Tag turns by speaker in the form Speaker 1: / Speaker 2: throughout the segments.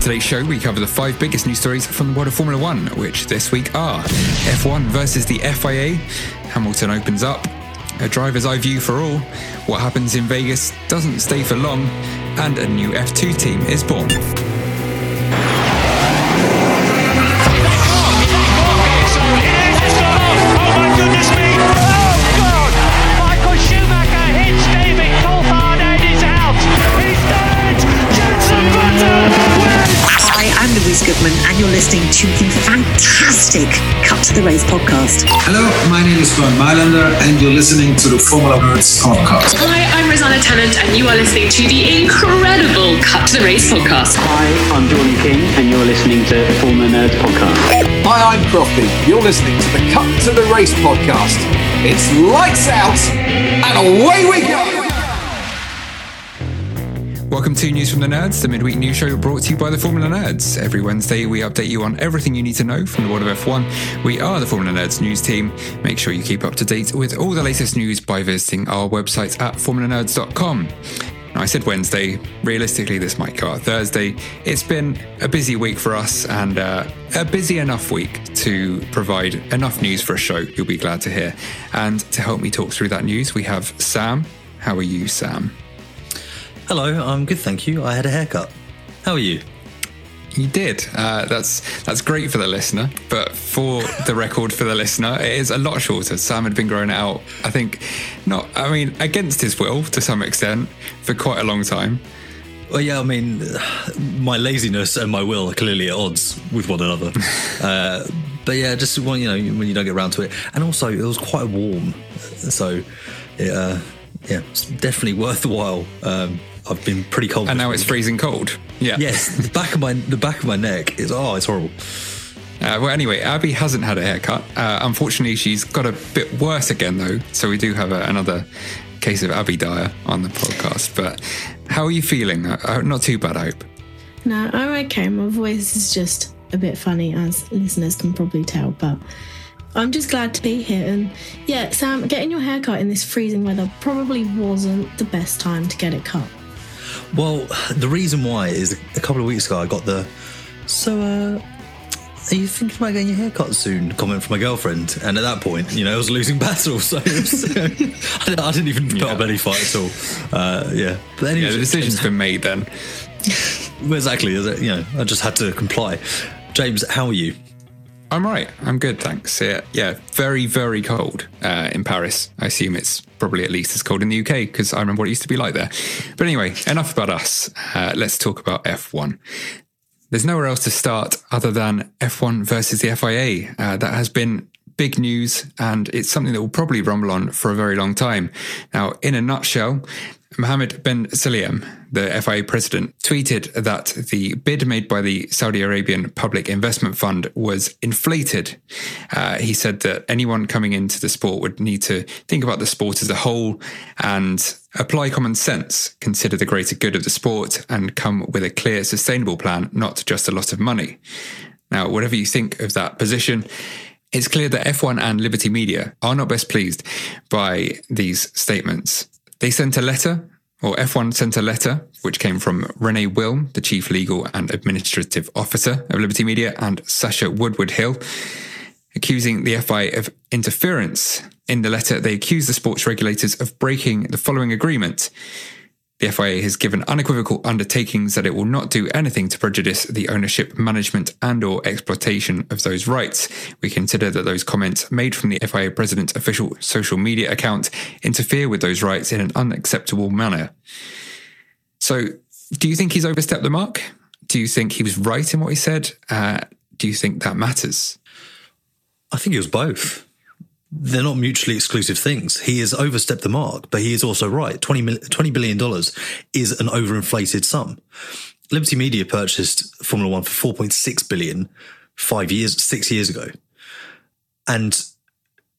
Speaker 1: In today's show, we cover the five biggest news stories from the world of Formula One, which this week are F1 versus the FIA, Hamilton opens up, a driver's eye view for all, what happens in Vegas doesn't stay for long, and a new F2 team is born.
Speaker 2: Listening to the fantastic Cut to the Race podcast.
Speaker 3: Hello, my name is Bernd Mayländer, and you're listening to the Formula Nerds podcast.
Speaker 4: Hi, I'm Rosanna Tennant, and you are listening to the incredible Cut to the Race podcast.
Speaker 5: Hi, I'm Jordan King, and you're listening to the Formula Nerds podcast.
Speaker 3: Hi, I'm Crofty. You're listening to the Cut to the Race podcast. It's lights out, and away we go.
Speaker 1: Welcome to News from the Nerds, the midweek news show brought to you by the Formula Nerds. Every Wednesday, we update you on everything you need to know from the world of F1. We are the Formula Nerds news team. Make sure you keep up to date with all the latest news by visiting our website at formulanerds.com. I said Wednesday. Realistically, this might go out Thursday. It's been a busy week for us and uh, a busy enough week to provide enough news for a show you'll be glad to hear. And to help me talk through that news, we have Sam. How are you, Sam?
Speaker 6: Hello, I'm good, thank you. I had a haircut. How are you?
Speaker 1: You did. Uh, that's that's great for the listener, but for the record for the listener, it is a lot shorter. Sam had been growing it out. I think, not. I mean, against his will to some extent for quite a long time.
Speaker 6: Well, yeah, I mean, my laziness and my will are clearly at odds with one another. uh, but yeah, just when you know when you don't get around to it, and also it was quite warm, so it, uh, yeah, it's definitely worthwhile. Um, I've been pretty cold,
Speaker 1: and now it's freezing cold. Yeah.
Speaker 6: Yes, the back of my the back of my neck is oh, it's horrible.
Speaker 1: Uh, well, anyway, Abby hasn't had a haircut. Uh, unfortunately, she's got a bit worse again, though. So we do have a, another case of Abby Dyer on the podcast. But how are you feeling? Uh, not too bad, I hope.
Speaker 7: No, I'm okay. My voice is just a bit funny, as listeners can probably tell. But I'm just glad to be here. And yeah, Sam, getting your haircut in this freezing weather probably wasn't the best time to get it cut.
Speaker 6: Well, the reason why is a couple of weeks ago I got the so uh are you thinking about getting your haircut soon? Comment from my girlfriend, and at that point, you know, I was losing battle, so was, I, didn't, I, didn't, even put yeah. up any fight at all. Uh, yeah,
Speaker 1: but anyway, yeah, the decision's been made then.
Speaker 6: exactly, you know, I just had to comply. James, how are you?
Speaker 1: I'm right. I'm good, thanks. Yeah, yeah very, very cold uh, in Paris. I assume it's probably at least as cold in the UK because I remember what it used to be like there. But anyway, enough about us. Uh, let's talk about F1. There's nowhere else to start other than F1 versus the FIA. Uh, that has been big news, and it's something that will probably rumble on for a very long time. Now, in a nutshell, Mohammed bin Sulayem, the FIA president, tweeted that the bid made by the Saudi Arabian Public Investment Fund was inflated. Uh, he said that anyone coming into the sport would need to think about the sport as a whole and apply common sense, consider the greater good of the sport, and come with a clear, sustainable plan, not just a lot of money. Now, whatever you think of that position, it's clear that F1 and Liberty Media are not best pleased by these statements. They sent a letter, or F1 sent a letter, which came from Renee Wilm, the Chief Legal and Administrative Officer of Liberty Media, and Sacha Woodward Hill, accusing the FIA of interference. In the letter, they accuse the sports regulators of breaking the following agreement. The FIA has given unequivocal undertakings that it will not do anything to prejudice the ownership, management, and or exploitation of those rights. We consider that those comments made from the FIA president's official social media account interfere with those rights in an unacceptable manner. So, do you think he's overstepped the mark? Do you think he was right in what he said? Uh, do you think that matters?
Speaker 6: I think it was both. They're not mutually exclusive things. He has overstepped the mark, but he is also right. $20, $20 billion is an overinflated sum. Liberty Media purchased Formula One for 4.6 billion five years, six years ago. And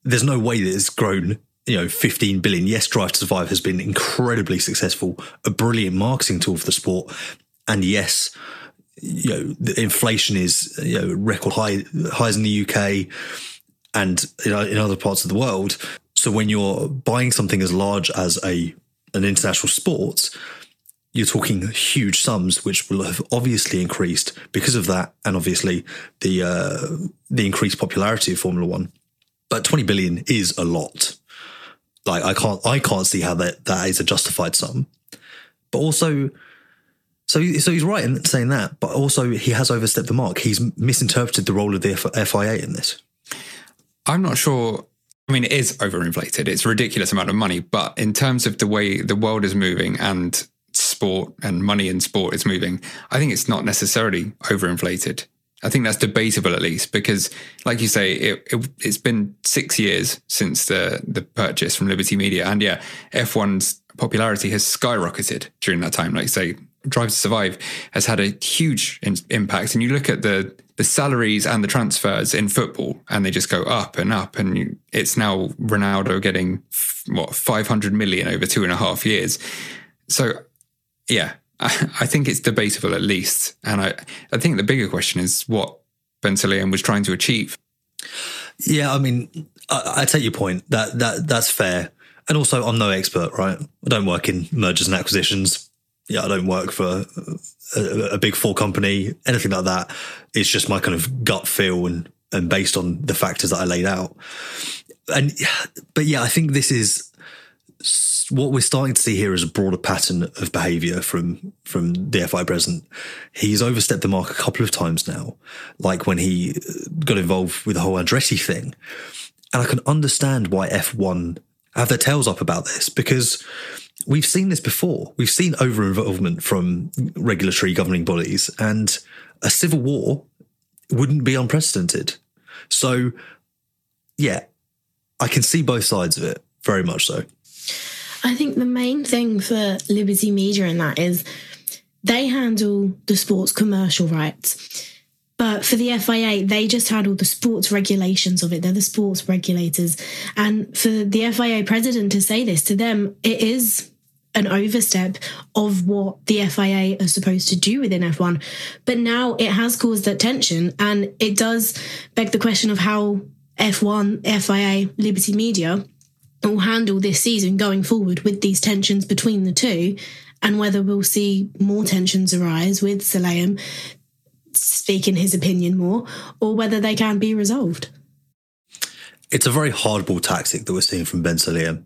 Speaker 6: there's no way that it's grown, you know, 15 billion. Yes, Drive to Survive has been incredibly successful, a brilliant marketing tool for the sport. And yes, you know, the inflation is, you know, record high highs in the UK and in other parts of the world. So when you're buying something as large as a an international sport, you're talking huge sums, which will have obviously increased because of that, and obviously the uh, the increased popularity of Formula One. But 20 billion is a lot. Like I can't I can't see how that that is a justified sum. But also, so so he's right in saying that. But also, he has overstepped the mark. He's misinterpreted the role of the FIA in this.
Speaker 1: I'm not sure. I mean, it is overinflated. It's a ridiculous amount of money. But in terms of the way the world is moving and sport and money in sport is moving, I think it's not necessarily overinflated. I think that's debatable at least because, like you say, it, it, has been six years since the the purchase from Liberty Media, and yeah, F1's popularity has skyrocketed during that time. Like say, Drive to Survive has had a huge in- impact, and you look at the the salaries and the transfers in football, and they just go up and up. And you, it's now Ronaldo getting what 500 million over two and a half years. So, yeah, I, I think it's debatable at least. And I, I think the bigger question is what Ben was trying to achieve.
Speaker 6: Yeah, I mean, I, I take your point. That that that's fair. And also, I'm no expert, right? I don't work in mergers and acquisitions. Yeah, I don't work for a, big four company, anything like that. It's just my kind of gut feel and and based on the factors that I laid out. And but yeah, I think this is what we're starting to see here is a broader pattern of behaviour from from the FI president. He's overstepped the mark a couple of times now, like when he uh, got involved with the whole Andretti thing. And I can understand why F1 have their tails up about this because we've seen this before. We've seen over involvement from regulatory governing bodies, and a civil war wouldn't be unprecedented. So, yeah, I can see both sides of it, very much so.
Speaker 7: I think the main thing for Liberty Media in that is they handle the sports commercial rights. But for the FIA, they just handle the sports regulations of it. They're the sports regulators. And for the FIA president to say this to them, it is an overstep of what the FIA are supposed to do within F1. But now it has caused that tension and it does beg the question of how F1, FIA, Liberty Media will handle this season going forward with these tensions between the two and whether we'll see more tensions arise with Sulayem speaking his opinion more or whether they can be resolved.
Speaker 6: It's a very hardball tactic that we're seeing from Ben Sulayem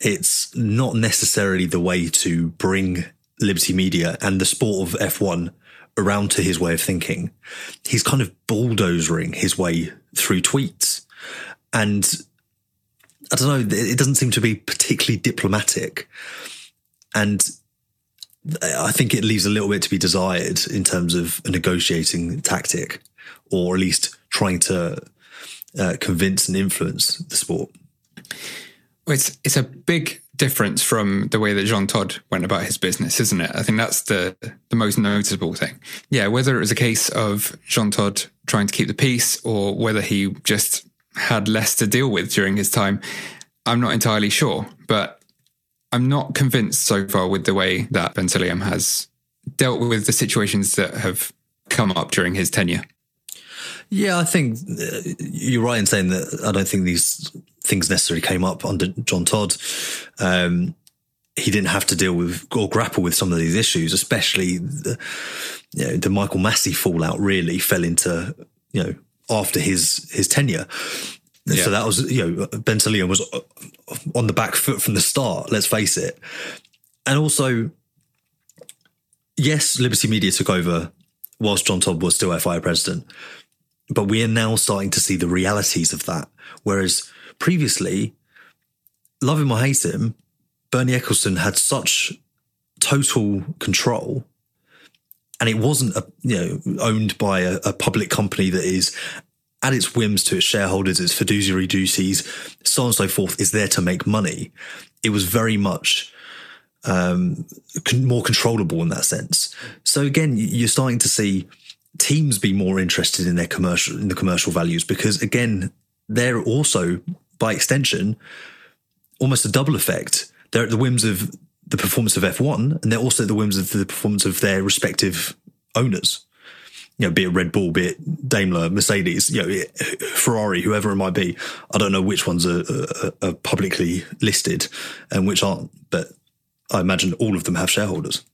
Speaker 6: it's not necessarily the way to bring Liberty Media and the sport of F1 around to his way of thinking. He's kind of bulldozering his way through tweets. And I don't know, it doesn't seem to be particularly diplomatic. And I think it leaves a little bit to be desired in terms of a negotiating tactic, or at least trying to uh, convince and influence the sport.
Speaker 1: It's it's a big difference from the way that Jean Todt went about his business, isn't it? I think that's the the most noticeable thing. Yeah, whether it was a case of Jean Todt trying to keep the peace or whether he just had less to deal with during his time, I'm not entirely sure. But I'm not convinced so far with the way that Ben has dealt with the situations that have come up during his tenure.
Speaker 6: Yeah, I think uh, you're right in saying that I don't think these things necessarily came up under Jean Todt. Um, he didn't have to deal with or grapple with some of these issues, especially the, you know, the Michael Masi fallout really fell into, you know, after his his tenure. Yeah. So that was, you know, Ben was on the back foot from the start, let's face it. And also, yes, Liberty Media took over whilst Jean Todt was still FIA president. But we are now starting to see the realities of that. Whereas previously, love him or hate him, Bernie Ecclestone had such total control. And it wasn't a, you know owned by a, a public company that is at its whims to its shareholders, its fiduciary duties, so on and so forth, is there to make money. It was very much um, more controllable in that sense. So again, you're starting to see teams be more interested in their commercial in the commercial values because again, they're also by extension almost a double effect. They're at the whims of the performance of F1 and they're also at the whims of the performance of their respective owners. You know, be it Red Bull, be it Daimler, Mercedes, you know, Ferrari, whoever it might be. I don't know which ones are, are, are publicly listed and which aren't, but I imagine all of them have shareholders.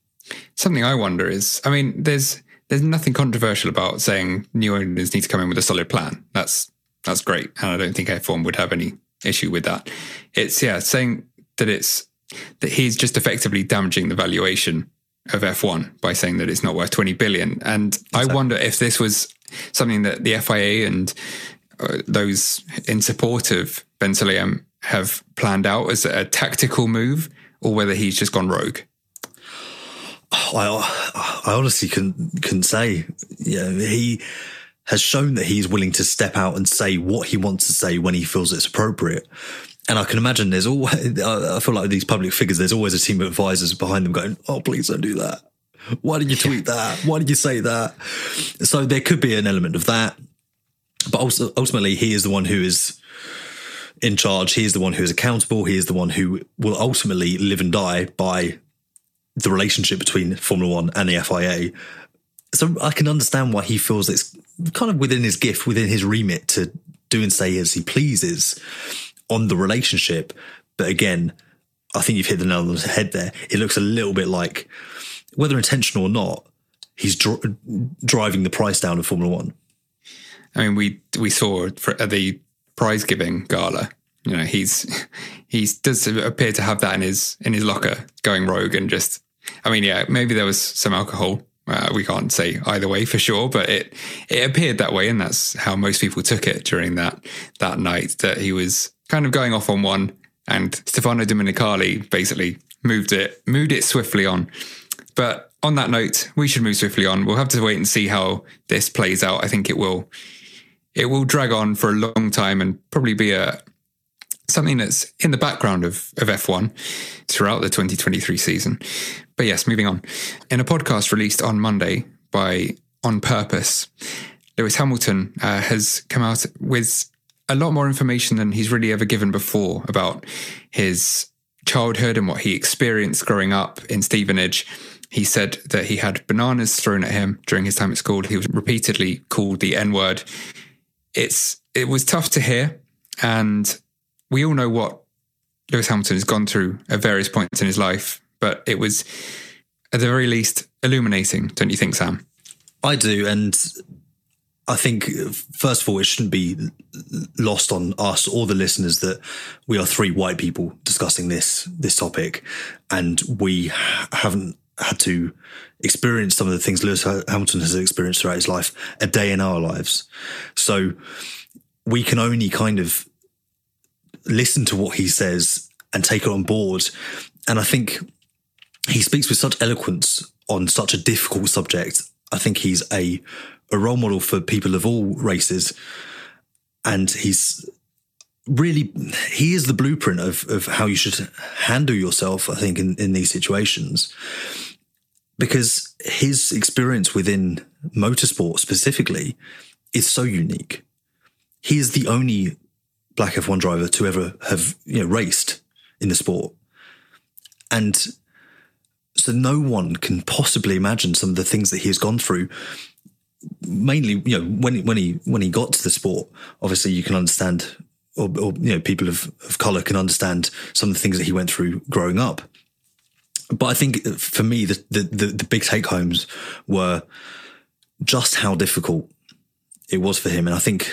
Speaker 1: Something I wonder is, I mean, there's there's nothing controversial about saying new owners need to come in with a solid plan. That's that's great, and I don't think F1 would have any issue with that. It's yeah, saying that it's that he's just effectively damaging the valuation of F1 by saying that it's not worth 20 billion. And exactly. I wonder if this was something that the FIA and uh, those in support of Ben Sulayem have planned out as a tactical move or whether he's just gone rogue.
Speaker 6: I, I honestly couldn't, couldn't say. Yeah, he has shown that he's willing to step out and say what he wants to say when he feels it's appropriate. And I can imagine there's always, I feel like these public figures, there's always a team of advisors behind them going, oh, please don't do that. Why did you tweet that? Why did you say that? So there could be an element of that. But also, ultimately, he is the one who is in charge. He is the one who is accountable. He is the one who will ultimately live and die by the relationship between Formula One and the FIA. So I can understand why he feels it's kind of within his gift, within his remit to do and say as he pleases on the relationship. But again, I think you've hit the nail on the head there. It looks a little bit like, whether intentional or not, he's dr- driving the price down of Formula One.
Speaker 1: I mean, we we saw at the prize giving gala you know he's he does appear to have that in his in his locker going rogue and just i mean yeah maybe there was some alcohol uh, we can't say either way for sure but it it appeared that way and that's how most people took it during that that night that he was kind of going off on one and stefano domenicali basically moved it moved it swiftly on. But on that note we should move swiftly on. We'll have to wait and see how this plays out. I think it will it will drag on for a long time and probably be a something that's in the background of, of F1 throughout the 2023 season. But yes, moving on. In a podcast released on Monday by On Purpose, Lewis Hamilton uh, has come out with a lot more information than he's really ever given before about his childhood and what he experienced growing up in Stevenage. He said that he had bananas thrown at him during his time at school. He was repeatedly called the N word. It's it was tough to hear, and we all know what Lewis Hamilton has gone through at various points in his life, but it was at the very least illuminating, don't you think, Sam?
Speaker 6: I do, and I think first of all, it shouldn't be lost on us or the listeners that we are three white people discussing this this topic, and we haven't had to experience some of the things Lewis Hamilton has experienced throughout his life a day in our lives. So we can only kind of listen to what he says and take it on board. And I think he speaks with such eloquence on such a difficult subject. I think he's a, a role model for people of all races. and he's really he is the blueprint of of how you should handle yourself. I think in in these situations because his experience within motorsport specifically is so unique. He is the only black F1 driver to ever have you know raced in the sport. And so no one can possibly imagine some of the things that he has gone through. Mainly, you know, when when he when he got to the sport, obviously you can understand, or, or you know, people of, of color can understand some of the things that he went through growing up. But I think for me, the the, the, the big take homes were just how difficult it was for him, and I think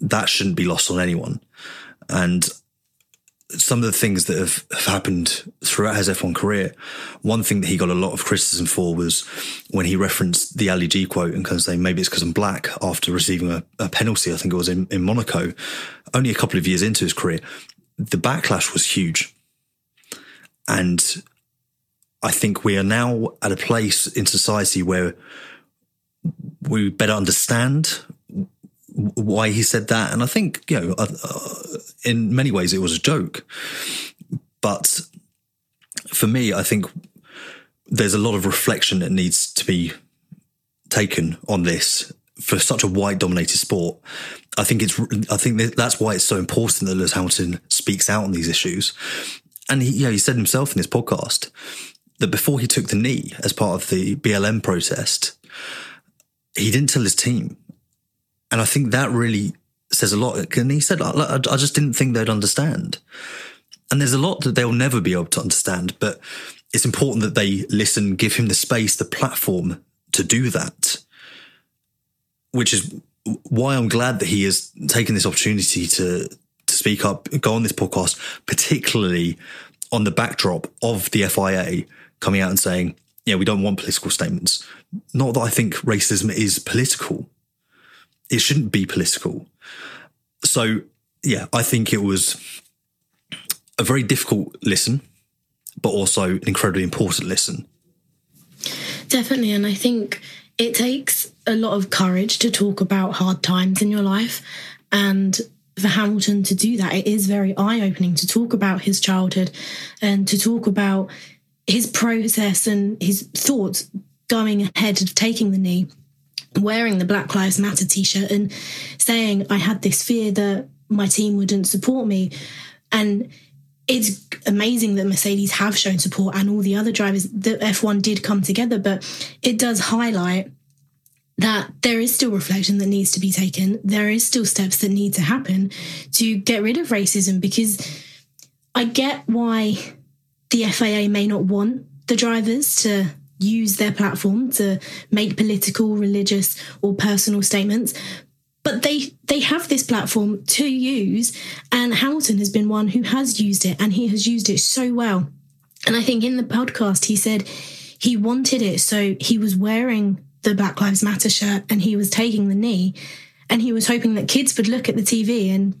Speaker 6: that shouldn't be lost on anyone. And some of the things that have, have, happened throughout his F1 career, one thing that he got a lot of criticism for was when he referenced the Ali G quote and kind of saying maybe it's because I'm black after receiving a, a penalty, I think it was in, in Monaco, only a couple of years into his career. The backlash was huge. And I think we are now at a place in society where we better understand why he said that. And I think, you know, uh, uh, in many ways it was a joke. But for me, I think there's a lot of reflection that needs to be taken on this for such a white dominated sport. I think it's, I think that's why it's so important that Lewis Hamilton speaks out on these issues. And he, yeah, he said himself in his podcast that before he took the knee as part of the BLM protest, he didn't tell his team and I think that really says a lot. And he said, I, I just didn't think they'd understand. And there's a lot that they'll never be able to understand, but it's important that they listen, give him the space, the platform to do that, which is why I'm glad that he has taken this opportunity to, to speak up, go on this podcast, particularly on the backdrop of the FIA coming out and saying, yeah, we don't want political statements. Not that I think racism is political it shouldn't be political. So yeah, I think it was a very difficult listen, but also an incredibly important listen.
Speaker 7: Definitely, and I think it takes a lot of courage to talk about hard times in your life and for Hamilton to do that, it is very eye opening to talk about his childhood and to talk about his process and his thoughts going ahead of taking the knee wearing the Black Lives Matter t shirt and saying, I had this fear that my team wouldn't support me. And it's amazing that Mercedes have shown support and all the other drivers, the F1 did come together, but it does highlight that there is still reflection that needs to be taken. There is still steps that need to happen to get rid of racism because I get why the FIA may not want the drivers to use their platform to make political, religious, or personal statements. But they they have this platform to use, and Hamilton has been one who has used it, and he has used it so well. And I think in the podcast he said he wanted it, so he was wearing the Black Lives Matter shirt and he was taking the knee, and he was hoping that kids would look at the TV and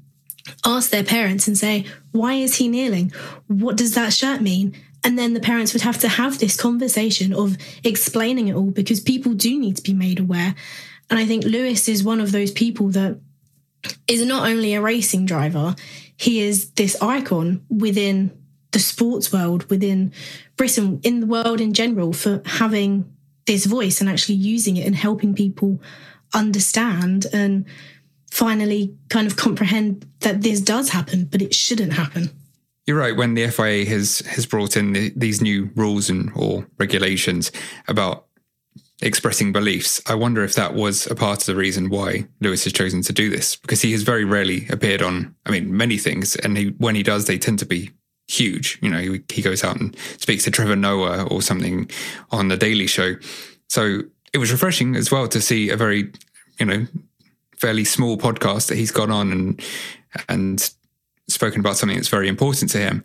Speaker 7: ask their parents and say, "Why is he kneeling? What does that shirt mean?" And then the parents would have to have this conversation of explaining it all because people do need to be made aware. And I think Lewis is one of those people that is not only a racing driver, he is this icon within the sports world, within Britain, in the world in general, for having this voice and actually using it and helping people understand and finally kind of comprehend that this does happen, but it shouldn't happen.
Speaker 1: You're right. When the FIA has has brought in the, these new rules and or regulations about expressing beliefs, I wonder if that was a part of the reason why Lewis has chosen to do this because he has very rarely appeared on. I mean, many things, and he, when he does, they tend to be huge. You know, he, he goes out and speaks to Trevor Noah or something on the Daily Show. So it was refreshing as well to see a very, you know, fairly small podcast that he's gone on and and spoken about something that's very important to him.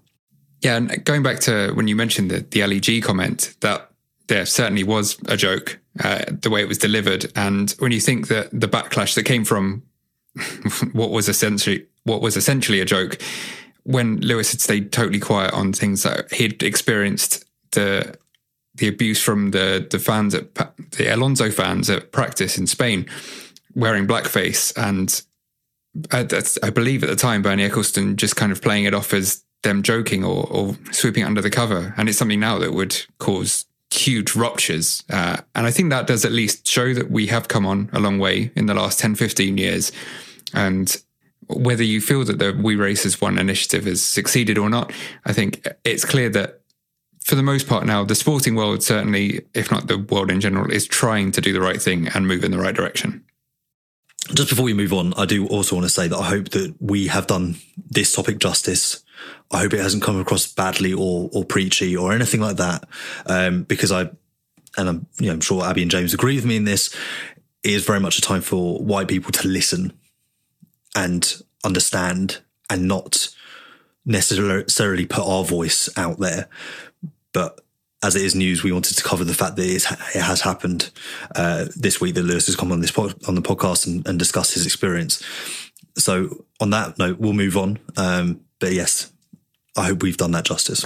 Speaker 1: Yeah, and going back to when you mentioned the, the Ali G comment, that there certainly was a joke, uh, the way it was delivered. And when you think that the backlash that came from what was essentially what was essentially a joke, when Lewis had stayed totally quiet on things that he'd experienced the the abuse from the the fans at the Alonso fans at practice in Spain, wearing blackface and that's, I believe at the time, Bernie Ecclestone just kind of playing it off as them joking or, or sweeping under the cover. And it's something now that would cause huge ruptures. Uh, and I think that does at least show that we have come on a long way in the last 10, 15 years. And whether you feel that the We Race as One initiative has succeeded or not, I think it's clear that for the most part now, the sporting world, certainly, if not the world in general, is trying to do the right thing and move in the right direction.
Speaker 6: Just before we move on, I do also want to say that I hope that we have done this topic justice. I hope it hasn't come across badly or or preachy or anything like that. Um, because I, and I'm, you know, I'm sure Abby and James agree with me in this. It is very much a time for white people to listen and understand and not necessarily put our voice out there. But as it is news, we wanted to cover the fact that it has happened uh, this week that Lewis has come on this on the podcast and, and his experience. So on that note, we'll move on. Um, but yes, I hope we've done that justice.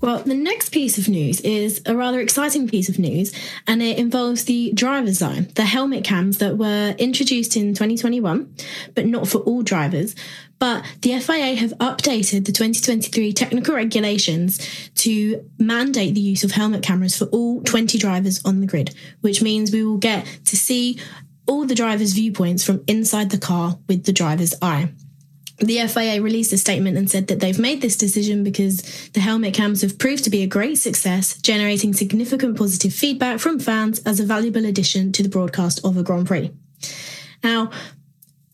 Speaker 7: Well, the next piece of news is a rather exciting piece of news, and it involves the driver's eye, the helmet cams that were introduced in 2021, but not for all drivers. But the FIA have updated the 2023 technical regulations to mandate the use of helmet cameras for all 20 drivers on the grid, which means we will get to see all the drivers' viewpoints from inside the car with the driver's eye. The FIA released a statement and said that they've made this decision because the helmet cams have proved to be a great success, generating significant positive feedback from fans as a valuable addition to the broadcast of a Grand Prix. Now,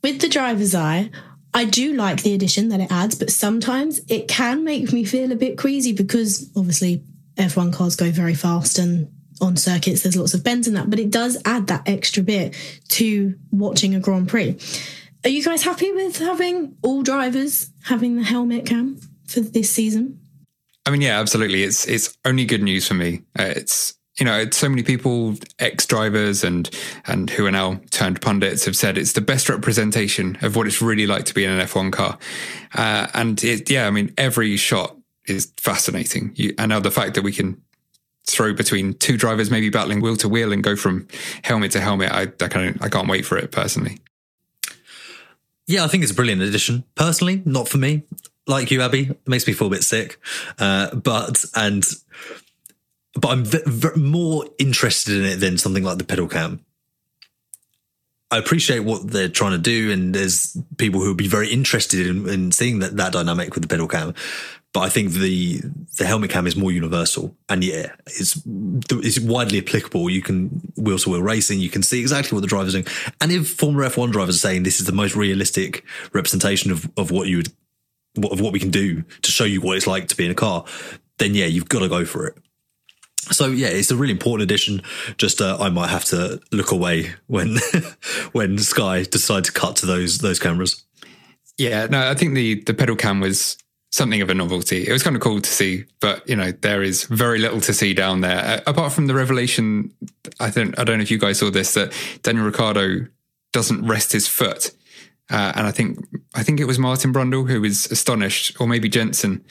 Speaker 7: with the driver's eye, I do like the addition that it adds, but sometimes it can make me feel a bit queasy because obviously F1 cars go very fast and on circuits there's lots of bends in that, but it does add that extra bit to watching a Grand Prix. Are you guys happy with having all drivers having the helmet cam for this season?
Speaker 1: I mean, yeah, absolutely. It's it's only good news for me. Uh, it's you know, it's so many people, ex drivers and and who are now turned pundits, have said it's the best representation of what it's really like to be in an F1 car. Uh, and it, yeah, I mean, every shot is fascinating. You, and now the fact that we can throw between two drivers, maybe battling wheel to wheel, and go from helmet to helmet, I I, kind I can't wait for it personally.
Speaker 6: Yeah, I think it's a brilliant addition. Personally, not for me. Like you, Abby, it makes me feel a bit sick. Uh, but and but I'm v- v- more interested in it than something like the pedal cam. I appreciate what they're trying to do, and there's people who would be very interested in, in seeing that, that dynamic with the pedal cam. But I think the the helmet cam is more universal, and yeah, it's it's widely applicable. You can wheel to wheel racing, you can see exactly what the drivers doing. And if former F1 drivers are saying this is the most realistic representation of of what you would of what we can do to show you what it's like to be in a car, then yeah, you've got to go for it. So yeah, it's a really important addition. Just uh, I might have to look away when when Sky decide to cut to those those cameras.
Speaker 1: Yeah, no, I think the the pedal cam was something of a novelty. It was kind of cool to see, but you know there is very little to see down there uh, apart from the revelation. I don't I don't know if you guys saw this that Daniel Ricciardo doesn't rest his foot uh, and I think I think it was Martin Brundle who was astonished, or maybe Jensen,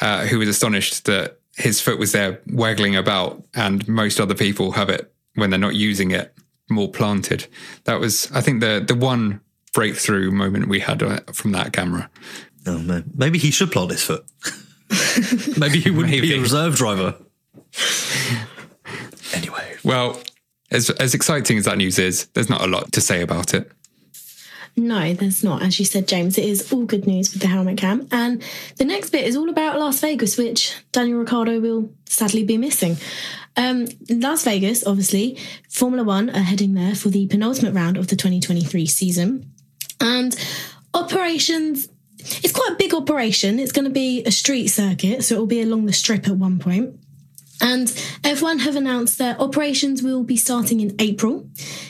Speaker 1: uh, who was astonished that his foot was there waggling about, and most other people have it when they're not using it more planted. That was, I think, the the one breakthrough moment we had uh, from that camera.
Speaker 6: Oh man, maybe he should plant his foot. maybe he wouldn't be a reserve driver. anyway,
Speaker 1: well, as as exciting as that news is, there's not a lot to say about it.
Speaker 7: No, there's not. As you said, James, it is all good news with the helmet cam. And the next bit is all about Las Vegas, which Daniel Ricciardo will sadly be missing. Um, Las Vegas, obviously, Formula One are heading there for the penultimate round of the 2023 season. And operations, it's quite a big operation. It's going to be a street circuit, so it will be along the strip at one point. And F1 have announced that operations will be starting in April.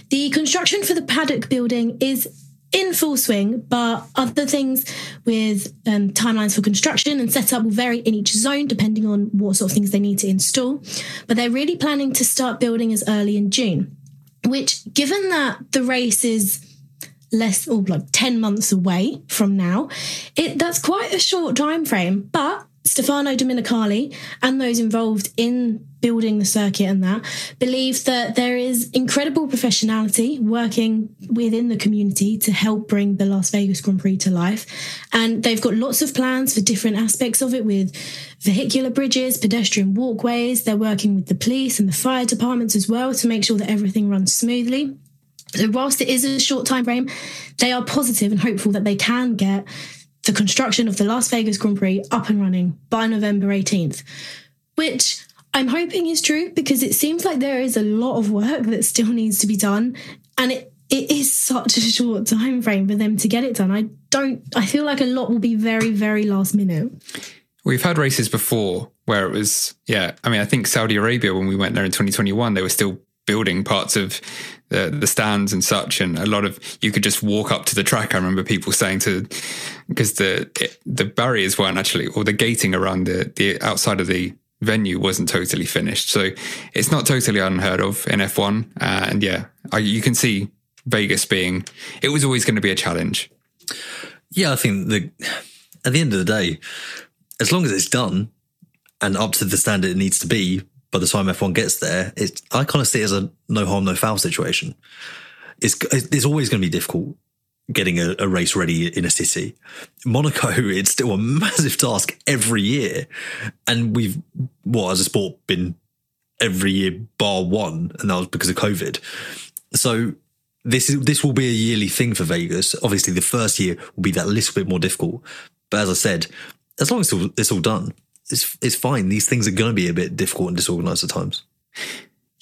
Speaker 7: The construction for the paddock building is in full swing, but other things with um, timelines for construction and setup will vary in each zone depending on what sort of things they need to install. But they're really planning to start building as early in June, which, given that the race is less or like 10 months away from now, it that's quite a short time frame. But Stefano Domenicali and those involved in building the circuit and that believe that there is incredible professionality working within the community to help bring the Las Vegas Grand Prix to life. And they've got lots of plans for different aspects of it with vehicular bridges, pedestrian walkways. They're working with the police and the fire departments as well to make sure that everything runs smoothly. Whilst it is a short time frame, they are positive and hopeful that they can get the construction of the Las Vegas Grand Prix up and running by November 18th, which I'm hoping is true because it seems like there is a lot of work that still needs to be done. And it, it is such a short time frame for them to get it done. I don't, I feel like a lot will be very, very last minute.
Speaker 1: We've had races before where it was, yeah. I mean, I think Saudi Arabia, when we went there in 2021, they were still building parts of the, the stands and such, and a lot of you could just walk up to the track. I remember people saying to because the the barriers weren't actually or the gating around the the outside of the venue wasn't totally finished. So it's not totally unheard of in F1. Uh, and yeah, I, you can see Vegas being, it was always going to be a challenge.
Speaker 6: Yeah, I think the, at the end of the day, as long as it's done and up to the standard it needs to be, by the time F1 gets there, it's, I kind of see it as a no harm, no foul situation. It's, it's always going to be difficult getting a, a, race ready in a city. Monaco, it's still a massive task every year. And we've, what, as a sport, been every year bar one, and that was because of COVID. So this is this will be a yearly thing for Vegas. Obviously, the first year will be that little bit more difficult. But as I said, as long as it's all, it's all done, it's it's fine. These things are going to be a bit difficult and disorganized at times.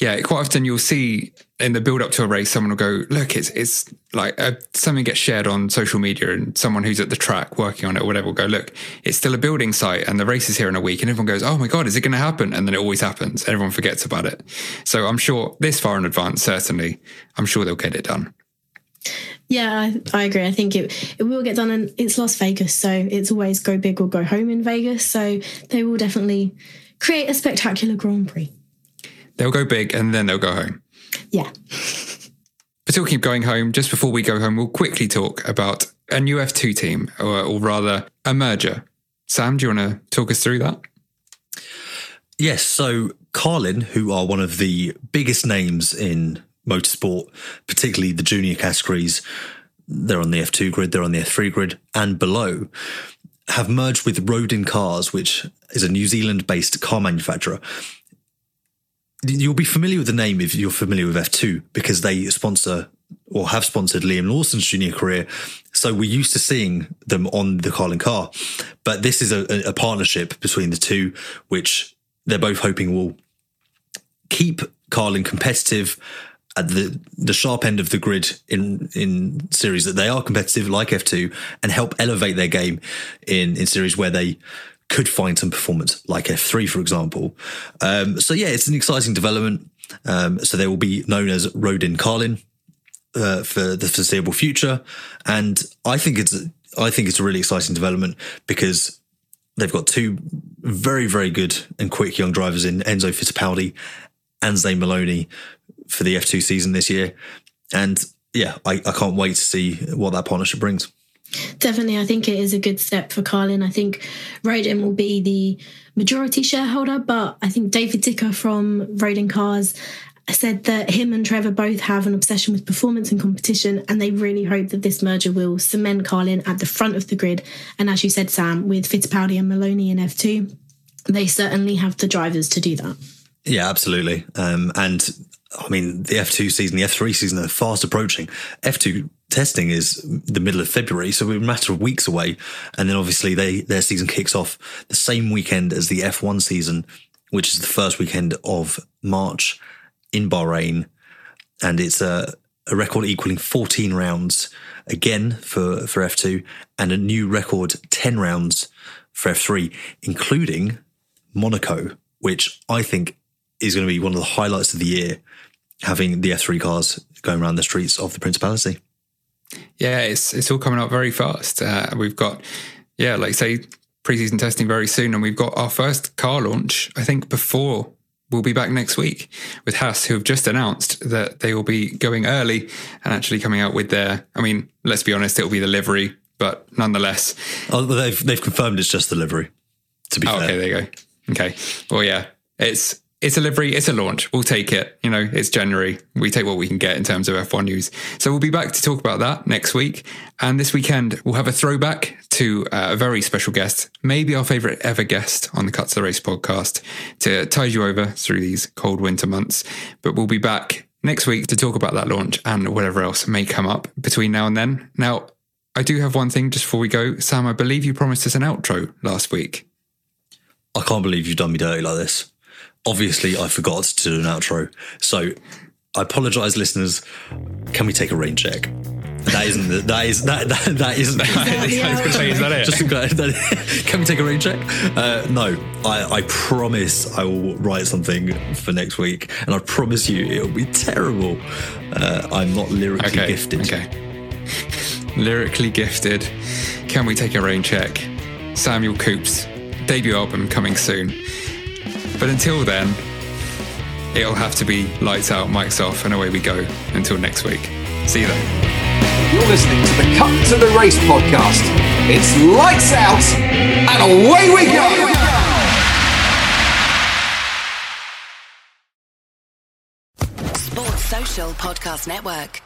Speaker 1: Yeah, quite often you'll see in the build up to a race, someone will go, "Look, it's it's like uh, something gets shared on social media, and someone who's at the track working on it or whatever will go, "Look, it's still a building site, and the race is here in a week," and everyone goes, "Oh my god, is it going to happen?" And then it always happens. Everyone forgets about it. So I'm sure this far in advance, certainly, I'm sure they'll get it done.
Speaker 7: Yeah, I, I, agree. I think it it will get done, and it's Las Vegas, so it's always go big or go home in Vegas. So they will definitely create a spectacular Grand Prix.
Speaker 1: They'll go big, and then they'll go home.
Speaker 7: Yeah.
Speaker 1: But we'll keep going home. Just before we go home, we'll quickly talk about a new F2 team, or, or rather, a merger. Sam, do you want to talk us through that?
Speaker 6: Yes. So Carlin, who are one of the biggest names in motorsport, particularly the junior categories. They're on the F2 grid, they're on the F3 grid, and below have merged with Rodin Cars, which is a New Zealand based car manufacturer. You'll be familiar with the name if you're familiar with F2 because they sponsor or have sponsored Liam Lawson's junior career. So we're used to seeing them on the Carlin car. But this is a, a partnership between the two, which they're both hoping will keep Carlin competitive at the the sharp end of the grid in in series that they are competitive like F2 and help elevate their game in in series where they could find some performance like F3 for example. Um, so yeah, it's an exciting development. Um, so they will be known as Rodin Carlin uh, for the foreseeable future, and I think it's I think it's a really exciting development because they've got two very very good and quick young drivers in Enzo Fittipaldi and Zane Maloney for the F2 season this year. And yeah, I, I can't wait to see what that partnership brings.
Speaker 7: Definitely, I think it is a good step for Carlin. I think Rodin will be the majority shareholder, but I think David Dicker from Rodin Cars said that him and Trevor both have an obsession with performance and competition, and they really hope that this merger will cement Carlin at the front of the grid. And as you said, Sam, with Fittipaldi and Maloney in F2, they certainly have the drivers to do that.
Speaker 6: Yeah, absolutely. Um, and I mean, the F2 season, the F3 season are fast approaching. F2 testing is the middle of February, so we're a matter of weeks away. And then obviously they their season kicks off the same weekend as the F1 season, which is the first weekend of March in Bahrain. And it's a, a record equaling 14 rounds again for, for F2 and a new record 10 rounds for F3, including Monaco, which I think is going to be one of the highlights of the year, having the F3 cars going around the streets of the Principality.
Speaker 1: Yeah, it's it's all coming up very fast. Uh, we've got, yeah, like say, preseason testing very soon, and we've got our first car launch. I think before we'll be back next week with Haas, who have just announced that they will be going early and actually coming out with their. I mean, let's be honest, it'll be the livery, but nonetheless,
Speaker 6: oh, they've they've confirmed it's just the livery. To be
Speaker 1: oh,
Speaker 6: fair,
Speaker 1: okay, there you go. Okay, well, yeah, it's it's a livery, it's a launch. We'll take it. You know, it's January. We take what we can get in terms of F1 news. So we'll be back to talk about that next week. And this weekend, we'll have a throwback to uh, a very special guest, maybe our favorite ever guest on the Cut to the Race podcast to tide you over through these cold winter months. But we'll be back next week to talk about that launch and whatever else may come up between now and then. Now, I do have one thing just before we go. Sam, I believe you promised us an outro last week.
Speaker 6: I can't believe you've done me dirty like this obviously I forgot to do an outro. So I apologise, listeners. Can we take a rain check? That isn't the, that is that that, that isn't.
Speaker 1: Is that it?
Speaker 6: Just that, can we take a rain check? Uh, no, I, I promise I will write something for next week, and I promise you it will be terrible. Uh, I'm not lyrically
Speaker 1: okay,
Speaker 6: gifted.
Speaker 1: Okay. Lyrically gifted. Can we take a rain check? Samuel Coops debut album coming soon. But until then, it'll have to be lights out, mics off, and away we go until next week. See you then.
Speaker 3: You're listening to the Cut to the Race podcast. It's lights out and away we go.
Speaker 8: Sports Social Podcast Network.